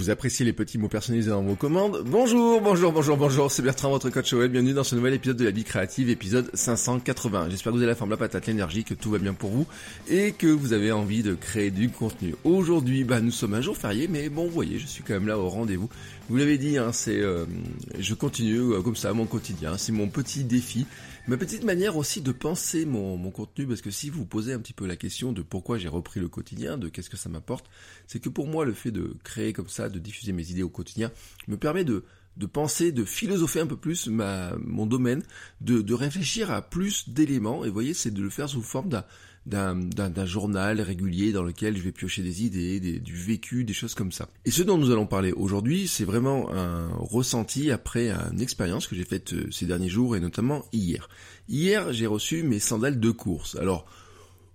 Vous appréciez les petits mots personnalisés dans vos commandes Bonjour, bonjour, bonjour, bonjour, c'est Bertrand, votre coach web. Bienvenue dans ce nouvel épisode de la vie créative, épisode 580. J'espère que vous avez la forme, la patate, l'énergie, que tout va bien pour vous et que vous avez envie de créer du contenu. Aujourd'hui, bah, nous sommes un jour férié, mais bon, voyez, je suis quand même là au rendez-vous. Vous l'avez dit, hein, c'est, euh, je continue euh, comme ça mon quotidien. C'est mon petit défi Ma petite manière aussi de penser mon, contenu, parce que si vous posez un petit peu la question de pourquoi j'ai repris le quotidien, de qu'est-ce que ça m'apporte, c'est que pour moi le fait de créer comme ça, de diffuser mes idées au quotidien, me permet de, de penser, de philosopher un peu plus ma, mon domaine, de, de réfléchir à plus d'éléments, et vous voyez, c'est de le faire sous forme d'un d'un journal régulier dans lequel je vais piocher des idées, du vécu, des choses comme ça. Et ce dont nous allons parler aujourd'hui, c'est vraiment un ressenti après une expérience que j'ai faite euh, ces derniers jours et notamment hier. Hier, j'ai reçu mes sandales de course. Alors,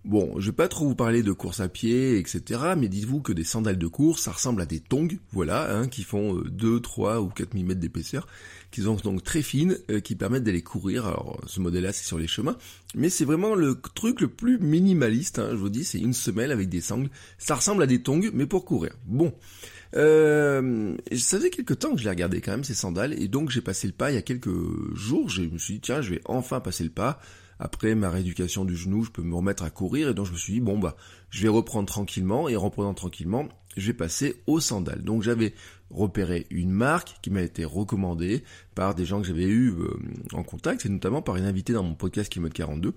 Bon, je vais pas trop vous parler de course à pied, etc. Mais dites-vous que des sandales de course, ça ressemble à des tongs, voilà, hein, qui font 2, euh, 3 ou 4 mm d'épaisseur, qui sont donc très fines, euh, qui permettent d'aller courir. Alors, ce modèle-là, c'est sur les chemins. Mais c'est vraiment le truc le plus minimaliste, hein, je vous dis, c'est une semelle avec des sangles. Ça ressemble à des tongs, mais pour courir. Bon. Euh, ça faisait quelques temps que je les regardais quand même, ces sandales, et donc j'ai passé le pas il y a quelques jours, je me suis dit, tiens, je vais enfin passer le pas, après ma rééducation du genou, je peux me remettre à courir et donc je me suis dit bon bah je vais reprendre tranquillement et en reprenant tranquillement, je vais passer aux sandales. Donc j'avais repéré une marque qui m'a été recommandée par des gens que j'avais eu euh, en contact, et notamment par une invitée dans mon podcast qui 42.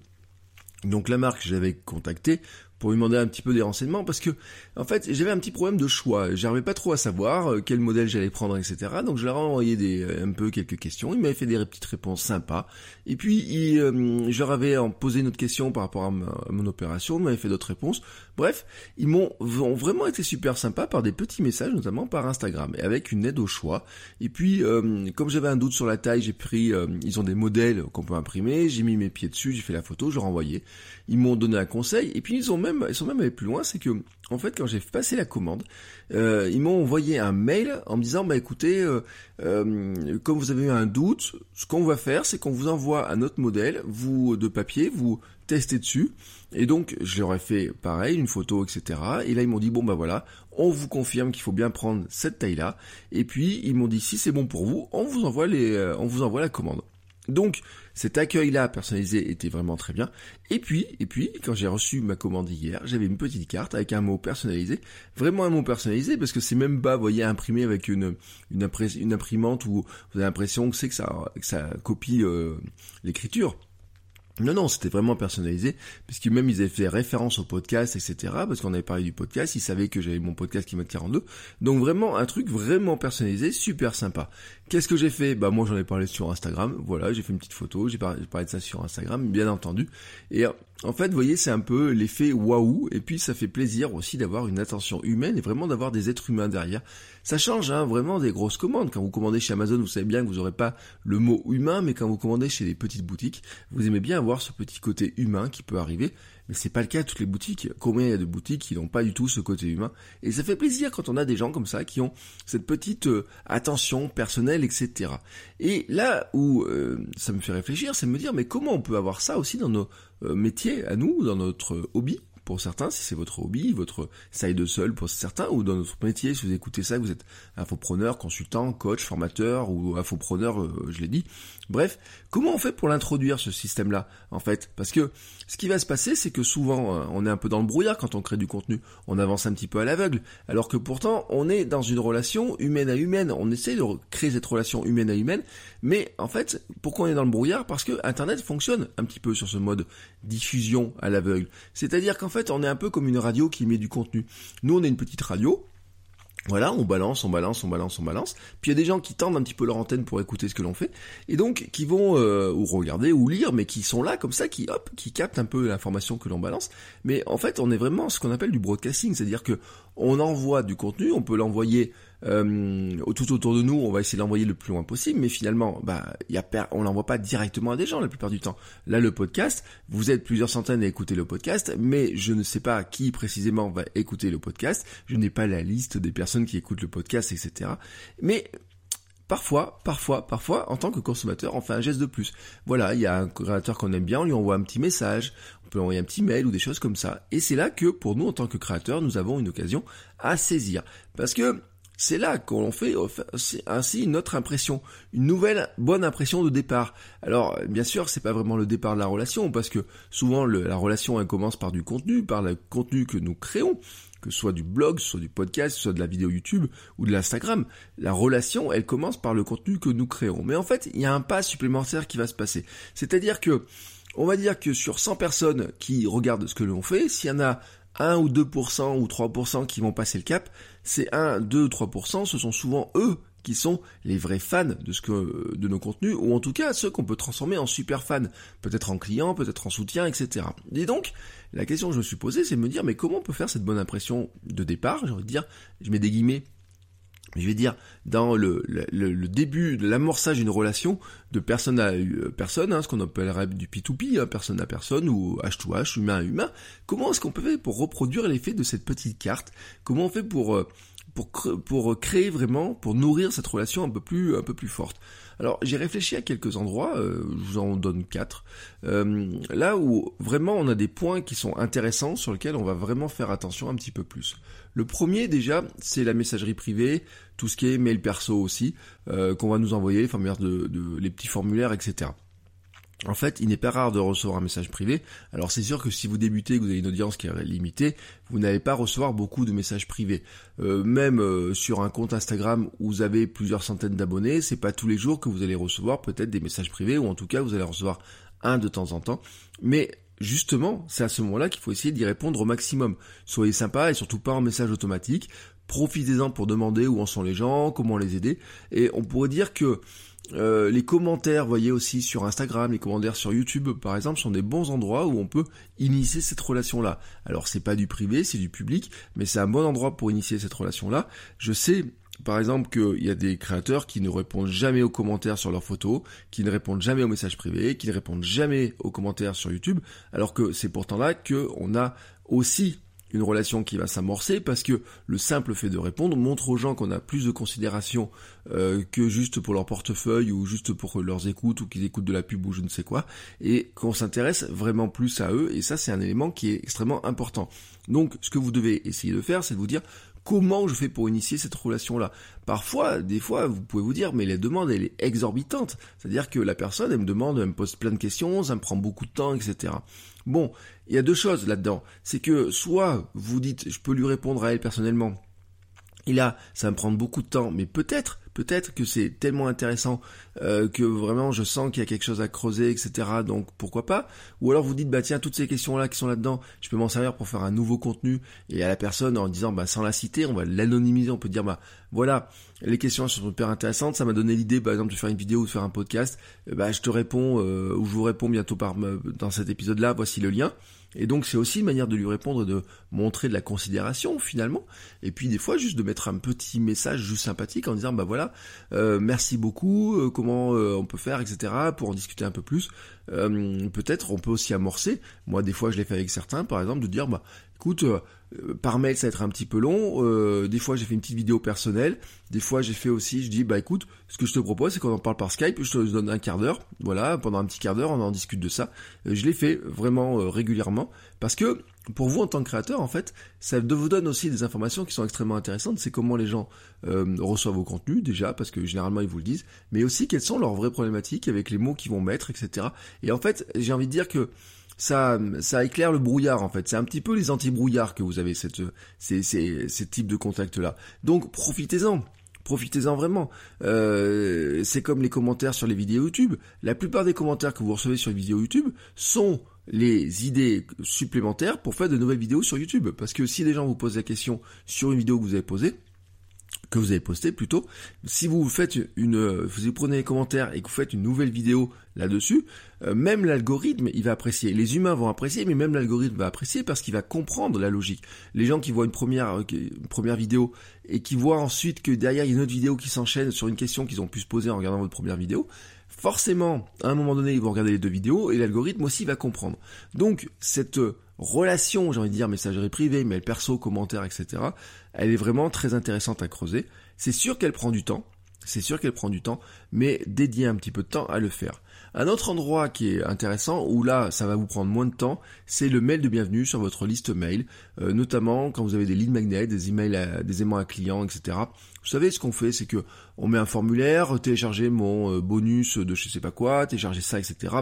Donc la marque que j'avais contactée pour lui demander un petit peu des renseignements parce que en fait j'avais un petit problème de choix. J'arrivais pas trop à savoir euh, quel modèle j'allais prendre, etc. Donc je leur ai envoyé des, euh, un peu quelques questions. Il m'avait fait des petites réponses sympas. Et puis il, euh, je leur avais posé une autre question par rapport à, mon opération. Il m'avait fait d'autres réponses. Bref, ils m'ont vraiment été super sympas par des petits messages, notamment par Instagram, et avec une aide au choix. Et puis comme j'avais un doute sur la taille, j'ai pris, ils ont des modèles qu'on peut imprimer. J'ai mis mes pieds dessus, j'ai fait la photo, je renvoyé. Ils m'ont donné un conseil. Et puis ils ont ils sont même allés plus loin, c'est que en fait quand j'ai passé la commande, euh, ils m'ont envoyé un mail en me disant bah écoutez, euh, euh, comme vous avez eu un doute, ce qu'on va faire, c'est qu'on vous envoie un autre modèle, vous de papier, vous testez dessus. Et donc je leur ai fait pareil, une photo, etc. Et là ils m'ont dit bon bah voilà, on vous confirme qu'il faut bien prendre cette taille-là. Et puis ils m'ont dit si c'est bon pour vous, on vous envoie les, on vous envoie la commande. Donc cet accueil-là personnalisé était vraiment très bien. Et puis, et puis, quand j'ai reçu ma commande hier, j'avais une petite carte avec un mot personnalisé, vraiment un mot personnalisé, parce que c'est même pas, vous voyez, imprimé avec une une, imprimante où vous avez l'impression que c'est que ça que ça copie euh, l'écriture. Non, non, c'était vraiment personnalisé, puisque même ils avaient fait référence au podcast, etc., parce qu'on avait parlé du podcast, ils savaient que j'avais mon podcast qui m'a 42, donc vraiment un truc vraiment personnalisé, super sympa. Qu'est-ce que j'ai fait? Bah moi j'en ai parlé sur Instagram, voilà, j'ai fait une petite photo, j'ai parlé, parlé, de ça sur Instagram, bien entendu, et en fait, vous voyez, c'est un peu l'effet waouh, et puis ça fait plaisir aussi d'avoir une attention humaine et vraiment d'avoir des êtres humains derrière. Ça change hein, vraiment des grosses commandes. Quand vous commandez chez Amazon, vous savez bien que vous n'aurez pas le mot humain, mais quand vous commandez chez les petites boutiques, vous aimez bien avoir ce petit côté humain qui peut arriver. Mais c'est pas le cas à toutes les boutiques. Combien il y a de boutiques qui n'ont pas du tout ce côté humain? Et ça fait plaisir quand on a des gens comme ça qui ont cette petite euh, attention personnelle, etc. Et là où euh, ça me fait réfléchir, c'est de me dire mais comment on peut avoir ça aussi dans nos euh, métiers à nous, dans notre hobby? Pour certains, si c'est votre hobby, votre side seul pour certains, ou dans notre métier, si vous écoutez ça, vous êtes infopreneur, consultant, coach, formateur, ou infopreneur, je l'ai dit. Bref, comment on fait pour l'introduire ce système-là, en fait? Parce que ce qui va se passer, c'est que souvent, euh, on est un peu dans le brouillard quand on crée du contenu. On avance un petit peu à l'aveugle, alors que pourtant, on est dans une relation humaine à humaine. On essaie de créer cette relation humaine à humaine, mais en fait, pourquoi on est dans le brouillard? Parce que Internet fonctionne un petit peu sur ce mode diffusion à l'aveugle. C'est-à-dire qu'en fait, on est un peu comme une radio qui met du contenu. Nous, on est une petite radio, Voilà, on balance, on balance, on balance, on balance. Puis il y a des gens qui tendent un petit peu leur antenne pour écouter ce que l'on fait, et donc qui vont euh, ou regarder ou lire, mais qui sont là comme ça, qui hop, qui captent un peu l'information que l'on balance. Mais en fait, on est vraiment ce qu'on appelle du broadcasting, c'est-à-dire que on envoie du contenu, on peut l'envoyer euh, tout autour de nous, on va essayer de l'envoyer le plus loin possible, mais finalement, bah, y a on l'envoie pas directement à des gens la plupart du temps. Là, le podcast, vous êtes plusieurs centaines à écouter le podcast, mais je ne sais pas qui précisément va écouter le podcast. Je n'ai pas la liste des personnes qui écoutent le podcast, etc. Mais Parfois, parfois, parfois, en tant que consommateur, on fait un geste de plus. Voilà, il y a un créateur qu'on aime bien, on lui envoie un petit message, on peut envoyer un petit mail ou des choses comme ça. Et c'est là que, pour nous, en tant que créateur, nous avons une occasion à saisir. Parce que c'est là qu'on fait ainsi notre impression, une nouvelle bonne impression de départ. Alors bien sûr, c'est pas vraiment le départ de la relation parce que souvent la relation elle commence par du contenu, par le contenu que nous créons, que ce soit du blog, soit du podcast, soit de la vidéo YouTube ou de l'Instagram. La relation, elle commence par le contenu que nous créons. Mais en fait, il y a un pas supplémentaire qui va se passer. C'est-à-dire que on va dire que sur 100 personnes qui regardent ce que l'on fait, s'il y en a 1 ou 2% ou 3% qui vont passer le cap, ces 1, 2, 3%, ce sont souvent eux qui sont les vrais fans de ce que de nos contenus ou en tout cas ceux qu'on peut transformer en super fans, peut-être en clients, peut-être en soutien, etc. Et donc la question que je me suis posée, c'est de me dire mais comment on peut faire cette bonne impression de départ J'ai envie de dire, je mets des guillemets je vais dire, dans le, le, début de l'amorçage d'une relation de personne à euh, personne, hein, ce qu'on appellerait du P2P, hein, personne à personne, ou H2H, humain à humain, comment est-ce qu'on peut faire pour reproduire l'effet de cette petite carte? Comment on fait pour, euh, pour, créer vraiment, pour nourrir cette relation un peu plus, un peu plus forte alors j'ai réfléchi à quelques endroits, euh, je vous en donne quatre, euh, là où vraiment on a des points qui sont intéressants sur lesquels on va vraiment faire attention un petit peu plus. Le premier déjà, c'est la messagerie privée, tout ce qui est mail perso aussi, euh, qu'on va nous envoyer, de, de, les petits formulaires, etc. En fait, il n'est pas rare de recevoir un message privé. Alors c'est sûr que si vous débutez, que vous avez une audience qui est limitée, vous n'allez pas recevoir beaucoup de messages privés. Euh, même euh, sur un compte Instagram où vous avez plusieurs centaines d'abonnés, c'est pas tous les jours que vous allez recevoir peut-être des messages privés, ou en tout cas vous allez recevoir un de temps en temps. Mais justement, c'est à ce moment-là qu'il faut essayer d'y répondre au maximum. Soyez sympa et surtout pas en message automatique. Profitez-en pour demander où en sont les gens, comment les aider. Et on pourrait dire que euh, les commentaires, vous voyez aussi sur Instagram, les commentaires sur YouTube, par exemple, sont des bons endroits où on peut initier cette relation-là. Alors c'est pas du privé, c'est du public, mais c'est un bon endroit pour initier cette relation-là. Je sais par exemple qu'il y a des créateurs qui ne répondent jamais aux commentaires sur leurs photos, qui ne répondent jamais aux messages privés, qui ne répondent jamais aux commentaires sur YouTube, alors que c'est pourtant là qu'on a aussi une relation qui va s'amorcer parce que le simple fait de répondre montre aux gens qu'on a plus de considération euh, que juste pour leur portefeuille ou juste pour leurs écoutes ou qu'ils écoutent de la pub ou je ne sais quoi et qu'on s'intéresse vraiment plus à eux et ça c'est un élément qui est extrêmement important. Donc ce que vous devez essayer de faire c'est de vous dire comment je fais pour initier cette relation-là Parfois, des fois, vous pouvez vous dire, mais la demande, elle est exorbitante. C'est-à-dire que la personne, elle me demande, elle me pose plein de questions, ça me prend beaucoup de temps, etc. Bon, il y a deux choses là-dedans. C'est que soit vous dites, je peux lui répondre à elle personnellement, et là, ça va me prendre beaucoup de temps, mais peut-être peut-être que c'est tellement intéressant euh, que vraiment je sens qu'il y a quelque chose à creuser, etc. Donc pourquoi pas Ou alors vous dites bah tiens toutes ces questions là qui sont là-dedans, je peux m'en servir pour faire un nouveau contenu et à la personne en disant bah sans la citer, on va l'anonymiser, on peut dire bah voilà les questions sont super intéressantes, ça m'a donné l'idée par exemple de faire une vidéo ou de faire un podcast, bah je te réponds euh, ou je vous réponds bientôt par dans cet épisode là, voici le lien. Et donc c'est aussi une manière de lui répondre, de montrer de la considération finalement. Et puis des fois juste de mettre un petit message juste sympathique en disant bah voilà, euh, merci beaucoup, euh, comment euh, on peut faire, etc. pour en discuter un peu plus. Peut-être on peut aussi amorcer. Moi des fois je l'ai fait avec certains, par exemple, de dire bah écoute, euh, par mail ça va être un petit peu long, euh, des fois j'ai fait une petite vidéo personnelle, des fois j'ai fait aussi, je dis bah écoute, ce que je te propose c'est qu'on en parle par Skype, je te donne un quart d'heure, voilà, pendant un petit quart d'heure on en discute de ça. Euh, je l'ai fait vraiment régulièrement. Parce que pour vous en tant que créateur en fait, ça vous donne aussi des informations qui sont extrêmement intéressantes, c'est comment les gens reçoivent vos contenus déjà parce que généralement ils vous le disent, mais aussi quelles sont leurs vraies problématiques avec les mots qu'ils vont mettre, etc. Et en fait j'ai envie de dire que ça, ça éclaire le brouillard en fait. C'est un petit peu les anti-brouillards que vous avez cette, ces, ces, ces types de contacts là. Donc profitez-en. Profitez-en vraiment. Euh, c'est comme les commentaires sur les vidéos YouTube. La plupart des commentaires que vous recevez sur les vidéos YouTube sont les idées supplémentaires pour faire de nouvelles vidéos sur YouTube. Parce que si des gens vous posent la question sur une vidéo que vous avez posée, que vous avez posté plutôt. Si vous faites une, vous prenez les commentaires et que vous faites une nouvelle vidéo là-dessus, euh, même l'algorithme, il va apprécier. Les humains vont apprécier, mais même l'algorithme va apprécier parce qu'il va comprendre la logique. Les gens qui voient une première, euh, une première vidéo et qui voient ensuite que derrière il y a une autre vidéo qui s'enchaîne sur une question qu'ils ont pu se poser en regardant votre première vidéo, forcément, à un moment donné, ils vont regarder les deux vidéos et l'algorithme aussi va comprendre. Donc, cette relation, j'ai envie de dire messagerie privée, mail perso, commentaires, etc., elle est vraiment très intéressante à creuser. C'est sûr qu'elle prend du temps, c'est sûr qu'elle prend du temps, mais dédier un petit peu de temps à le faire. Un autre endroit qui est intéressant, où là ça va vous prendre moins de temps, c'est le mail de bienvenue sur votre liste mail, euh, notamment quand vous avez des lead magnets, des emails, à, des aimants à clients, etc. Vous savez ce qu'on fait, c'est que on met un formulaire, télécharger mon euh, bonus de je sais pas quoi, télécharger ça, etc.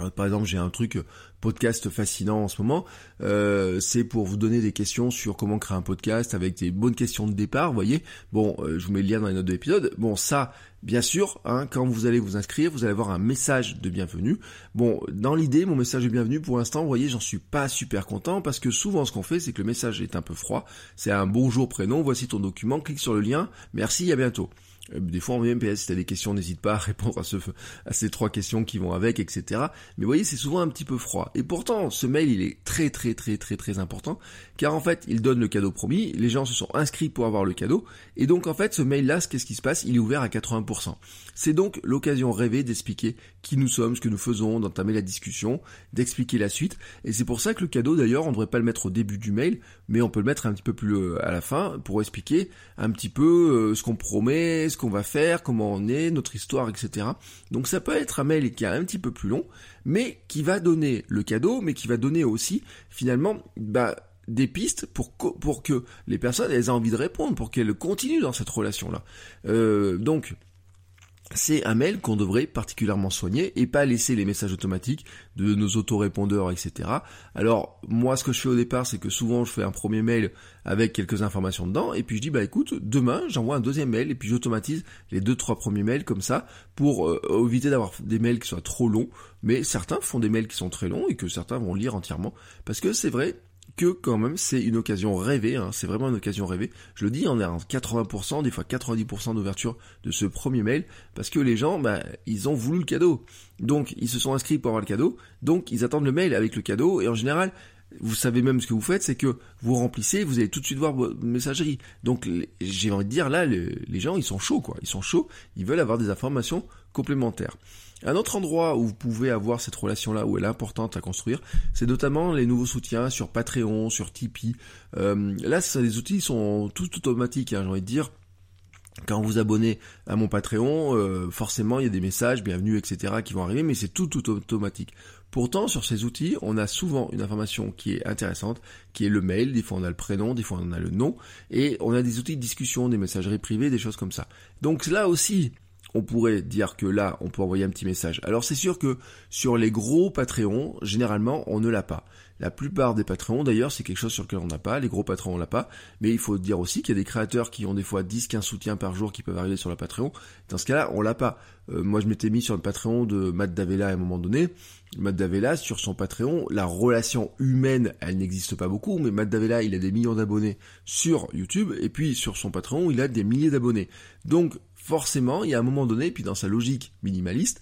Euh, par exemple, j'ai un truc euh, podcast fascinant en ce moment. Euh, c'est pour vous donner des questions sur comment créer un podcast avec des bonnes questions de départ. Vous voyez. Bon, je vous mets le lien dans les notes de l'épisode. Bon, ça, bien sûr, hein, quand vous allez vous inscrire, vous allez avoir un message de bienvenue. Bon, dans l'idée, mon message de bienvenue, pour l'instant, vous voyez, j'en suis pas super content parce que souvent, ce qu'on fait, c'est que le message est un peu froid. C'est un bonjour prénom. Voici ton document. Clique sur le lien. Merci. À bientôt. Euh, des fois en PS, si t'as des questions, n'hésite pas à répondre à ces trois questions qui vont avec, etc. Mais vous voyez, c'est souvent un petit peu froid. Et pourtant, ce mail, il est très très très très très important, car en fait, il donne le cadeau promis, les gens se sont inscrits pour avoir le cadeau, et donc en fait, ce mail-là, qu'est-ce qui se passe? Il est ouvert à 80%. C'est donc l'occasion rêvée d'expliquer qui nous sommes, ce que nous faisons, d'entamer la discussion, d'expliquer la suite, et c'est pour ça que le cadeau, d'ailleurs, on ne devrait pas le mettre au début du mail, mais on peut le mettre un petit peu plus euh, à la fin, pour expliquer un petit peu euh, ce qu'on promet, ce qu'on va faire, comment on est, notre histoire, etc. Donc ça peut être un mail qui est un petit peu plus long, mais qui va donner le cadeau, mais qui va donner aussi finalement bah, des pistes pour, que les personnes aient envie de répondre, pour qu'elles continuent dans cette relation-là. Euh, donc c'est un mail qu'on devrait particulièrement soigner et pas laisser les messages automatiques de nos autorépondeurs, etc. Alors moi ce que je fais au départ c'est que souvent je fais un premier mail avec quelques informations dedans et puis je dis bah écoute demain j'envoie un deuxième mail et puis j'automatise les deux trois premiers mails comme ça pour euh, éviter d'avoir des mails qui soient trop longs mais certains font des mails qui sont très longs et que certains vont lire entièrement parce que c'est vrai que quand même c'est une occasion rêvée, hein, c'est vraiment une occasion rêvée. Je le dis, on est à 80%, des fois 90% d'ouverture de ce premier mail, parce que les gens, bah, ils ont voulu le cadeau. Donc, ils se sont inscrits pour avoir le cadeau, donc ils attendent le mail avec le cadeau, et en général, vous savez même ce que vous faites, c'est que vous remplissez, vous allez tout de suite voir votre messagerie. Donc, j'ai envie de dire, là, les gens, ils sont chauds, quoi. Ils sont chauds, ils veulent avoir des informations complémentaires. Un autre endroit où vous pouvez avoir cette relation-là, où elle est importante à construire, c'est notamment les nouveaux soutiens sur Patreon, sur Tipeee. Euh, là, ça, les outils sont tous automatiques, hein, j'ai envie de dire. Quand vous abonnez à mon Patreon, euh, forcément il y a des messages, bienvenue, etc. qui vont arriver, mais c'est tout, tout automatique. Pourtant, sur ces outils, on a souvent une information qui est intéressante, qui est le mail, des fois on a le prénom, des fois on a le nom, et on a des outils de discussion, des messageries privées, des choses comme ça. Donc là aussi, on pourrait dire que là, on peut envoyer un petit message. Alors c'est sûr que sur les gros Patreons, généralement, on ne l'a pas. La plupart des Patreons, d'ailleurs, c'est quelque chose sur lequel on n'a pas. Les gros Patreons, on l'a pas. Mais il faut dire aussi qu'il y a des créateurs qui ont des fois 10, 15 soutiens par jour qui peuvent arriver sur le Patreon. Dans ce cas-là, on l'a pas. Euh, moi, je m'étais mis sur le Patreon de Matt Davella à un moment donné. Matt Davella, sur son Patreon, la relation humaine, elle n'existe pas beaucoup, mais Matt Davella, il a des millions d'abonnés sur YouTube, et puis sur son Patreon, il a des milliers d'abonnés. Donc, forcément, il y a un moment donné, puis dans sa logique minimaliste,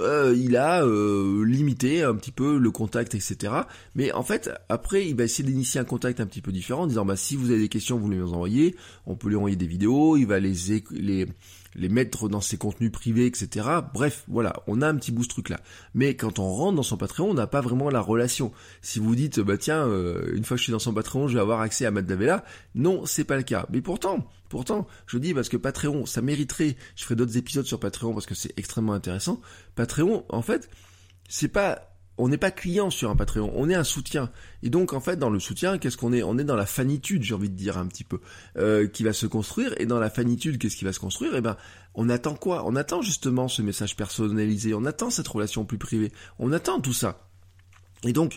euh, il a euh, limité un petit peu le contact, etc. Mais en fait, après, il va essayer d'initier un contact un petit peu différent, en disant bah si vous avez des questions, vous les envoyer. On peut lui envoyer des vidéos, il va les les les mettre dans ses contenus privés, etc. Bref, voilà, on a un petit bout ce truc là. Mais quand on rentre dans son Patreon, on n'a pas vraiment la relation. Si vous dites bah tiens, euh, une fois que je suis dans son Patreon, je vais avoir accès à Matt Davella, non, c'est pas le cas. Mais pourtant, pourtant, je dis parce que Patreon, ça mériterait. Je ferai d'autres épisodes sur Patreon parce que c'est extrêmement intéressant. Patreon, en fait, c'est pas on n'est pas client sur un Patreon, on est un soutien. Et donc en fait dans le soutien, qu'est-ce qu'on est? On est dans la fanitude, j'ai envie de dire un petit peu, euh, qui va se construire. Et dans la fanitude, qu'est-ce qui va se construire? Eh ben, on attend quoi? On attend justement ce message personnalisé, on attend cette relation plus privée, on attend tout ça. Et donc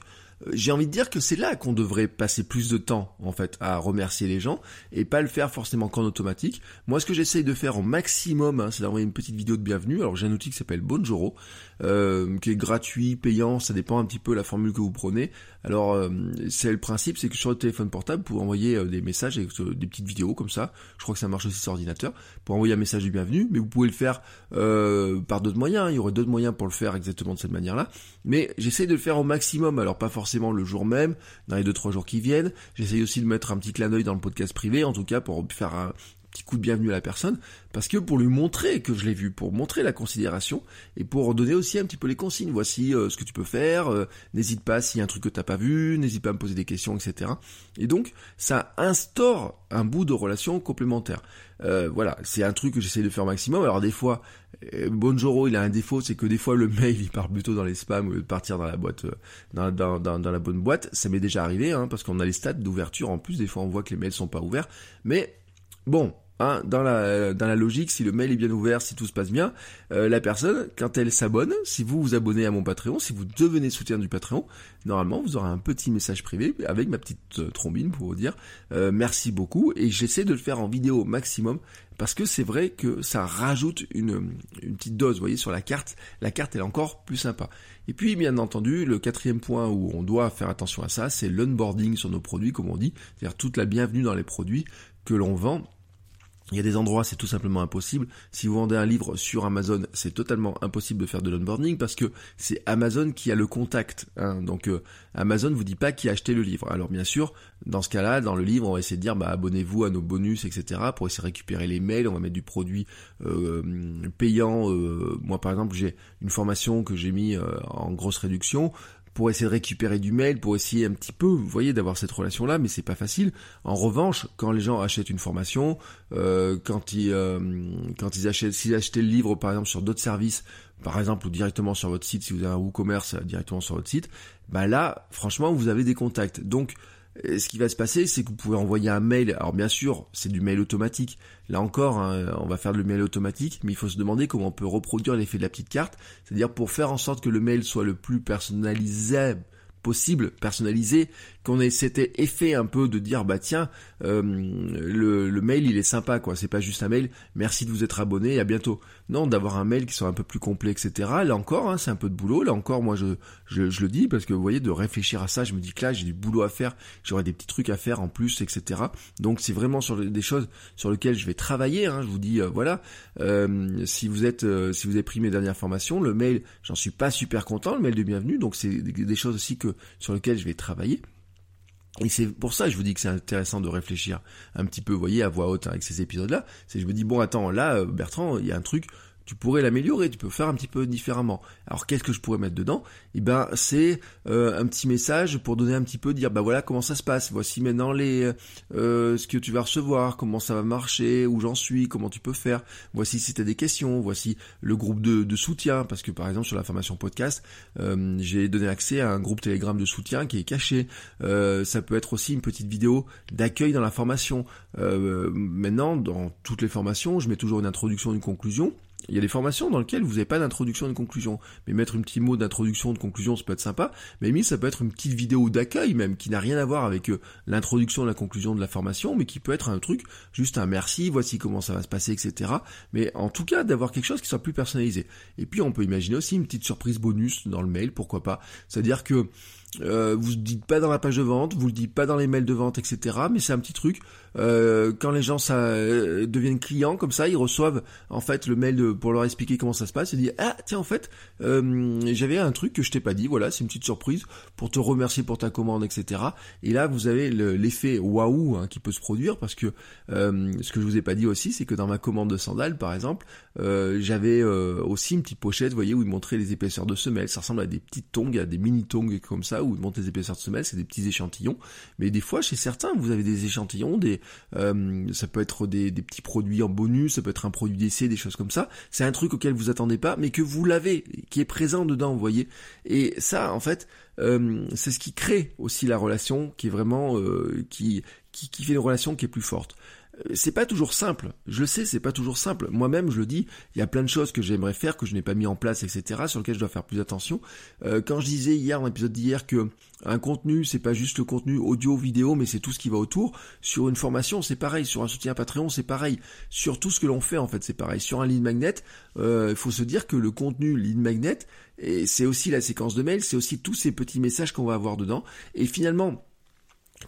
j'ai envie de dire que c'est là qu'on devrait passer plus de temps en fait à remercier les gens et pas le faire forcément qu'en automatique. Moi ce que j'essaye de faire au maximum, hein, c'est d'envoyer une petite vidéo de bienvenue. Alors j'ai un outil qui s'appelle Bonjoro, euh, qui est gratuit, payant, ça dépend un petit peu la formule que vous prenez. Alors euh, c'est le principe, c'est que sur le téléphone portable, vous pouvez envoyer euh, des messages avec des petites vidéos comme ça. Je crois que ça marche aussi sur ordinateur pour envoyer un message de bienvenue, mais vous pouvez le faire par d'autres moyens. Il y aurait d'autres moyens pour le faire exactement de cette manière-là. Mais j'essaye de le faire au maximum. Alors pas forcément le jour même, dans les deux trois jours qui viennent. J'essaye aussi de mettre un petit clin d'œil dans le podcast privé, en tout cas pour faire un petit coup de bienvenue à la personne, parce que pour lui montrer que je l'ai vu, pour montrer la considération, et pour donner aussi un petit peu les consignes. Voici euh, ce que tu peux faire, euh, n'hésite pas s'il y a un truc que t'as pas vu, n'hésite pas à me poser des questions, etc. Et donc, ça instaure un bout de relation complémentaire. Euh, voilà, c'est un truc que j'essaie de faire au maximum. Alors des fois, Bonjoro, il a un défaut, c'est que des fois le mail il part plutôt dans les spams lieu de partir dans la boîte, dans, dans, dans, la bonne boîte. Ça m'est déjà arrivé, hein, parce qu'on a les stats d'ouverture en plus. Des fois, on voit que les mails sont pas ouverts, mais Bon, Hein, dans, la, logique, si le mail est bien ouvert, si tout se passe bien, euh, la personne, quand elle s'abonne, si vous vous abonnez à mon Patreon, si vous devenez soutien du Patreon, normalement vous aurez un petit message privé avec ma petite euh, trombine pour vous dire euh, merci beaucoup et j'essaie de le faire en vidéo au maximum parce que c'est vrai que ça rajoute une, petite dose, vous voyez, sur la carte. La carte est encore plus sympa. Et puis bien entendu, le quatrième point où on doit faire attention à ça, c'est l'onboarding sur nos produits, comme on dit, c'est-à-dire toute la bienvenue dans les produits que l'on vend il y a des endroits, c'est tout simplement impossible. Si vous vendez un livre sur Amazon, c'est totalement impossible de faire de l'onboarding parce que c'est Amazon qui a le contact. Hein. Donc euh, Amazon vous dit pas qui a acheté le livre. Alors bien sûr, dans ce cas-là, dans le livre, on va essayer de dire bah, abonnez-vous à nos bonus, etc. pour essayer de récupérer les mails. On va mettre du produit euh, payant. Euh, moi par exemple, j'ai une formation que j'ai mis en grosse réduction pour essayer de récupérer du mail, pour essayer un petit peu, vous voyez, d'avoir cette relation-là, mais c'est pas facile. En revanche, quand les gens achètent une formation, euh, quand ils euh, quand ils achètent, s'ils achetaient le livre par exemple sur d'autres services, par exemple ou directement sur votre site, si vous avez un WooCommerce directement sur votre site, bah là, franchement, vous avez des contacts. Donc ce qui va se passer, c'est que vous pouvez envoyer un mail. Alors bien sûr, c'est du mail automatique. Là encore, hein, on va faire le mail automatique, mais il faut se demander comment on peut reproduire l'effet de la petite carte. C'est-à-dire pour faire en sorte que le mail soit le plus personnalisé possible, personnalisé, qu'on ait cet effet un peu de dire bah tiens euh, le, mail il est sympa quoi, c'est pas juste un mail, merci de vous être abonné à bientôt. Non, d'avoir un mail qui soit un peu plus complet, etc. Là encore, hein, c'est un peu de boulot. Là encore, moi je, je, le dis parce que vous voyez, de réfléchir à ça, je me dis que là j'ai du boulot à faire, j'aurai des petits trucs à faire en plus, etc. Donc c'est vraiment sur des choses sur lesquelles je vais travailler. Hein, je vous dis euh, voilà, euh, si vous êtes si vous avez pris mes dernières formations, le mail, j'en suis pas super content, le mail de bienvenue. Donc c'est des choses aussi que sur lesquelles je vais travailler. Et c'est pour ça que je vous dis que c'est intéressant de réfléchir un petit peu, vous voyez, à voix haute avec ces épisodes-là. C'est je me dis, bon, attends, là, euh, Bertrand, il y a un truc, tu pourrais l'améliorer, tu peux faire un petit peu différemment. Alors qu'est-ce que je pourrais mettre dedans? Eh ben c'est euh, un petit message pour donner un petit peu, dire bah voilà comment ça se passe. Voici maintenant les euh, ce que tu vas recevoir, comment ça va marcher, où j'en suis, comment tu peux faire. Voici si tu as des questions, voici le groupe de, de, soutien parce que par exemple sur la formation podcast, euh, j'ai donné accès à un groupe Telegram de soutien qui est caché. ça peut être aussi une petite vidéo d'accueil dans la formation. maintenant dans toutes les formations, je mets toujours une introduction, une conclusion. Il y a des formations dans lesquelles vous n'avez pas d'introduction et de conclusion. Mais mettre un petit mot d'introduction, de conclusion, ça peut être sympa. Mais mis, ça peut être une petite vidéo d'accueil même, qui n'a rien à voir avec euh, l'introduction la conclusion de la formation, mais qui peut être un truc, juste un merci, voici comment ça va se passer, etc. Mais en tout cas, d'avoir quelque chose qui soit plus personnalisé. Et puis, on peut imaginer aussi une petite surprise bonus dans le mail, pourquoi pas. C'est-à-dire que euh, vous ne dites pas dans la page de vente, vous le dites pas dans les mails de vente, etc. Mais c'est un petit truc. Euh, quand les gens ça euh, deviennent clients comme ça, ils reçoivent en fait le mail de, pour leur expliquer comment ça se passe. Ils disent ah tiens en fait j'avais un truc que je t'ai pas dit. Voilà, c'est une petite surprise pour te remercier pour ta commande, etc. Et là vous avez l'effet waouh hein, qui peut se produire parce que ce que je vous ai pas dit aussi, c'est que dans ma commande de sandales par exemple, j'avais aussi une petite pochette, vous voyez où il montrait les épaisseurs de semelles. Ça ressemble à des petites tongs, à des mini tongs comme ça ou monter les épaisseurs de semelle, c'est des petits échantillons. Mais des fois, chez certains, vous avez des échantillons, des, euh, ça peut être des, petits produits en bonus, ça peut être un produit d'essai, des choses comme ça. C'est un truc auquel vous attendez pas, mais que vous l'avez, qui est présent dedans, vous voyez. Et ça, en fait, euh, c'est ce qui crée aussi la relation, qui est vraiment, euh, qui, qui fait une relation qui est plus forte. Euh, c'est pas toujours simple. Je le sais, c'est pas toujours simple. Moi-même, je le dis, il y a plein de choses que j'aimerais faire, que je n'ai pas mis en place, etc., sur lesquelles je dois faire plus attention. Euh, quand je disais hier, dans l'épisode d'hier, que un contenu, c'est pas juste le contenu audio, vidéo, mais c'est tout ce qui va autour. Sur une formation, c'est pareil. Sur un soutien Patreon, c'est pareil. Sur tout ce que l'on fait, en fait, c'est pareil. Sur un lead magnet, euh, il faut se dire que le contenu lead magnet, c'est aussi la séquence de mails, c'est aussi tous ces petits messages qu'on va avoir dedans. Et finalement,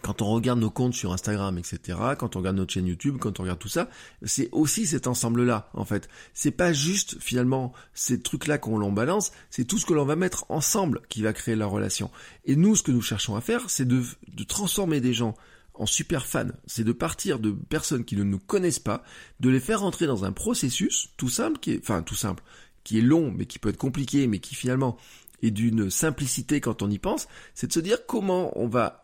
quand on regarde nos comptes sur Instagram, etc., quand on regarde notre chaîne YouTube, quand on regarde tout ça, c'est aussi cet ensemble-là, en fait. C'est pas juste, finalement, ces trucs-là qu'on l'en balance, c'est tout ce que l'on va mettre ensemble qui va créer la relation. Et nous, ce que nous cherchons à faire, c'est de, de transformer des gens en super fans. C'est de partir de personnes qui ne nous connaissent pas, de les faire rentrer dans un processus tout simple, qui est, enfin, tout simple, qui est long, mais qui peut être compliqué, mais qui finalement est d'une simplicité quand on y pense, c'est de se dire comment on va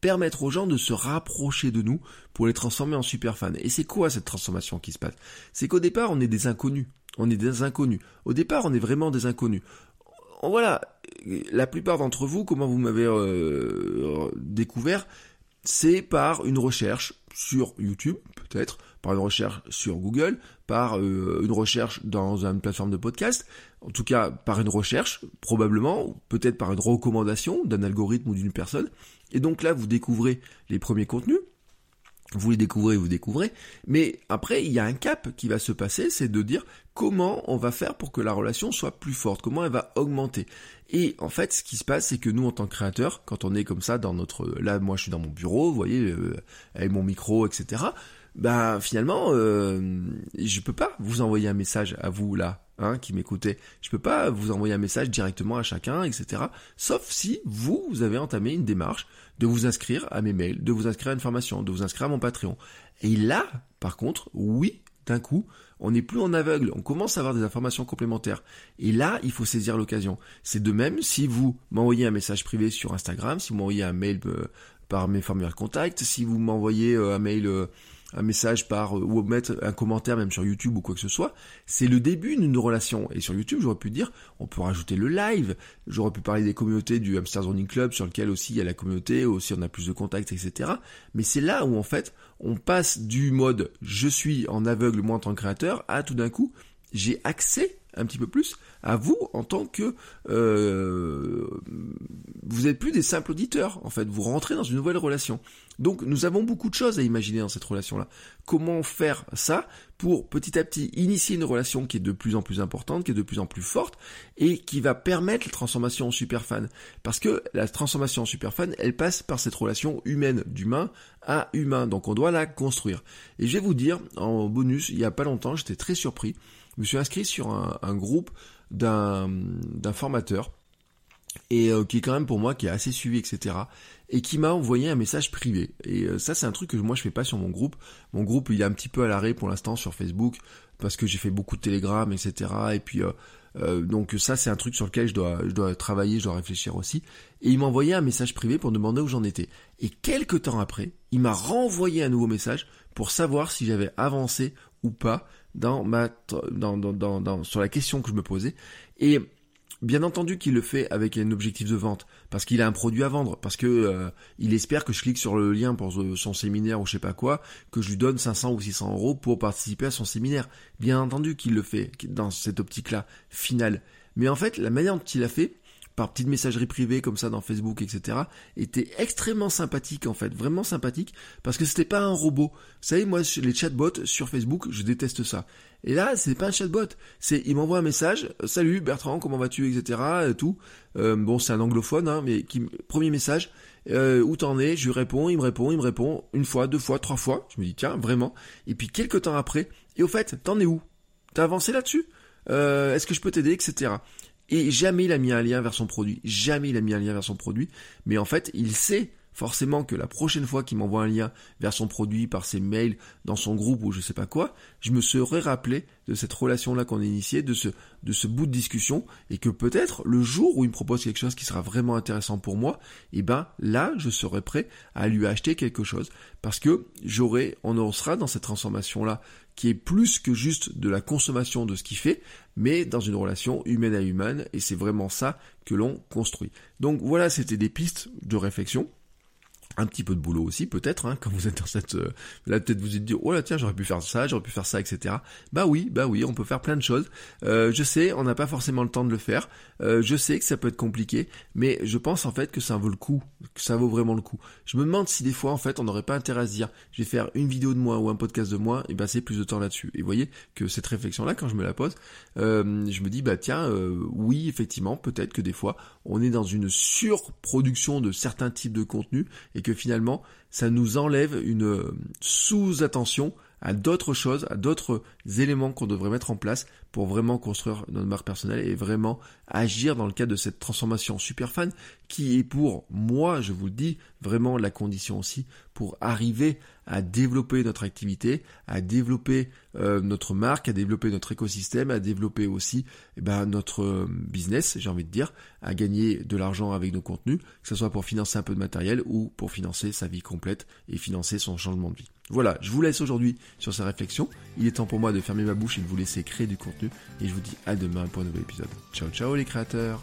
permettre aux gens de se rapprocher de nous pour les transformer en super fans. Et c'est quoi cette transformation qui se passe? C'est qu'au départ, on est des inconnus. On est des inconnus. Au départ, on est vraiment des inconnus. Voilà, la plupart d'entre vous, comment vous m'avez euh, découvert, c'est par une recherche sur YouTube, peut-être, par une recherche sur Google, par euh, une recherche dans une plateforme de podcast, en tout cas par une recherche, probablement, peut-être par une recommandation d'un algorithme ou d'une personne, et donc là, vous découvrez les premiers contenus, vous les découvrez, vous découvrez, mais après, il y a un cap qui va se passer, c'est de dire comment on va faire pour que la relation soit plus forte, comment elle va augmenter. Et en fait, ce qui se passe, c'est que nous, en tant que créateurs, quand on est comme ça dans notre... Là, moi, je suis dans mon bureau, vous voyez, euh, avec mon micro, etc., bah finalement, euh, je peux pas vous envoyer un message à vous, là, Hein, qui m'écoutez. Je peux pas vous envoyer un message directement à chacun, etc. Sauf si vous, vous avez entamé une démarche de vous inscrire à mes mails, de vous inscrire à une formation, de vous inscrire à mon Patreon. Et là, par contre, oui, d'un coup, on n'est plus en aveugle, on commence à avoir des informations complémentaires. Et là, il faut saisir l'occasion. C'est de même si vous m'envoyez un message privé sur Instagram, si vous m'envoyez un mail euh, par mes formulaires contact, si vous m'envoyez euh, un mail euh, un message par euh, ou mettre un commentaire même sur YouTube ou quoi que ce soit, c'est le début d'une relation. Et sur YouTube, j'aurais pu dire, on peut rajouter le live, j'aurais pu parler des communautés du Hamster Zoning Club sur lequel aussi il y a la communauté, aussi on a plus de contacts, etc. Mais c'est là où en fait, on passe du mode je suis en aveugle moi en tant que créateur à tout d'un coup, j'ai accès un petit peu plus à vous en tant que euh, vous n'êtes plus des simples auditeurs en fait. Vous rentrez dans une nouvelle relation. Donc nous avons beaucoup de choses à imaginer dans cette relation là comment faire ça pour petit à petit initier une relation qui est de plus en plus importante qui est de plus en plus forte et qui va permettre la transformation en super fan parce que la transformation en super fan elle passe par cette relation humaine d'humain à humain. Donc on doit la construire. Et je vais vous dire en bonus il y a pas longtemps j'étais très surpris. Je me suis inscrit sur un, groupe d'un formateur et euh, qui est quand même pour moi qui est assez suivi etc et qui m'a envoyé un message privé. Et euh, ça c'est un truc que moi je fais pas sur mon groupe. Mon groupe il est un petit peu à l'arrêt pour l'instant sur Facebook parce que j'ai fait beaucoup de Telegram etc et puis euh, donc ça c'est un truc sur lequel je dois je dois travailler je dois réfléchir aussi. Et il m'a envoyé un message privé pour demander où j'en étais. Et quelques temps après il m'a renvoyé un nouveau message pour savoir si j'avais avancé ou pas dans ma dans, dans, dans, sur la question que je me posais. Et bien entendu qu'il le fait avec un objectif de vente parce qu'il a un produit à vendre parce que euh, il espère que je clique sur le lien pour son séminaire ou je sais pas quoi que je lui donne 500 ou 600 euros pour participer à son séminaire. Bien entendu qu'il le fait dans cette optique là finale. Mais en fait la manière dont il a fait par petite messagerie privée comme ça dans Facebook, etc., était extrêmement sympathique en fait, vraiment sympathique, parce que c'était pas un robot. Vous savez, moi, les chatbots sur Facebook, je déteste ça. Et là, c'est pas un chatbot, c'est il m'envoie un message, salut Bertrand, comment vas-tu, etc. Et tout. Euh, bon, c'est un anglophone, hein, mais qui, premier message, euh, où t'en es? Je lui réponds, il me répond, il me répond une fois, deux fois, trois fois. Je me dis tiens, vraiment. Et puis quelques temps après, et au fait, t'en es où? T'as avancé là-dessus? Euh, Est-ce que je peux t'aider, etc. Et jamais il a mis un lien vers son produit. Jamais il a mis un lien vers son produit. Mais en fait, il sait forcément que la prochaine fois qu'il m'envoie un lien vers son produit par ses mails, dans son groupe ou je sais pas quoi, je me serais rappelé de cette relation-là qu'on a initiée, de ce, de ce bout de discussion, et que peut-être le jour où il me propose quelque chose qui sera vraiment intéressant pour moi, et eh ben là, je serai prêt à lui acheter quelque chose, parce que j'aurai, on en sera dans cette transformation-là qui est plus que juste de la consommation de ce qu'il fait, mais dans une relation humaine à humaine, et c'est vraiment ça que l'on construit. Donc voilà, c'était des pistes de réflexion. Un petit peu de boulot aussi peut-être hein, quand vous êtes dans cette euh, là peut-être vous êtes dit oh là tiens j'aurais pu faire ça j'aurais pu faire ça etc bah oui bah oui on peut faire plein de choses. Euh, je sais on n'a pas forcément le temps de le faire. Euh, je sais que ça peut être compliqué mais je pense en fait que ça vaut le coup que ça vaut vraiment le coup. Je me demande si des fois en fait on n'aurait pas intérêt à se dire je vais faire une vidéo de moi ou un podcast de moi et passer plus de temps là-dessus. Et vous voyez que cette réflexion là quand je me la pose je me dis bah tiens oui effectivement peut-être que des fois on est dans une surproduction de certains types de contenus et que finalement ça nous enlève une euh, sous-attention à d'autres choses, à d'autres éléments qu'on devrait mettre en place pour vraiment construire notre marque personnelle et vraiment agir dans le cadre de cette transformation super fan qui est pour moi, je vous le dis, vraiment la condition aussi pour arriver à développer notre activité, à développer euh, notre marque, à développer notre écosystème, à développer aussi eh ben, notre euh, business, j'ai envie de dire, à gagner de l'argent avec nos contenus, que ce soit pour financer un peu de matériel ou pour financer sa vie complète et financer son changement de vie. Voilà, je vous laisse aujourd'hui sur ces réflexions. Il est temps pour moi de fermer ma bouche et de vous laisser créer du Et je vous dis à demain pour un nouvel épisode. Ciao ciao les créateurs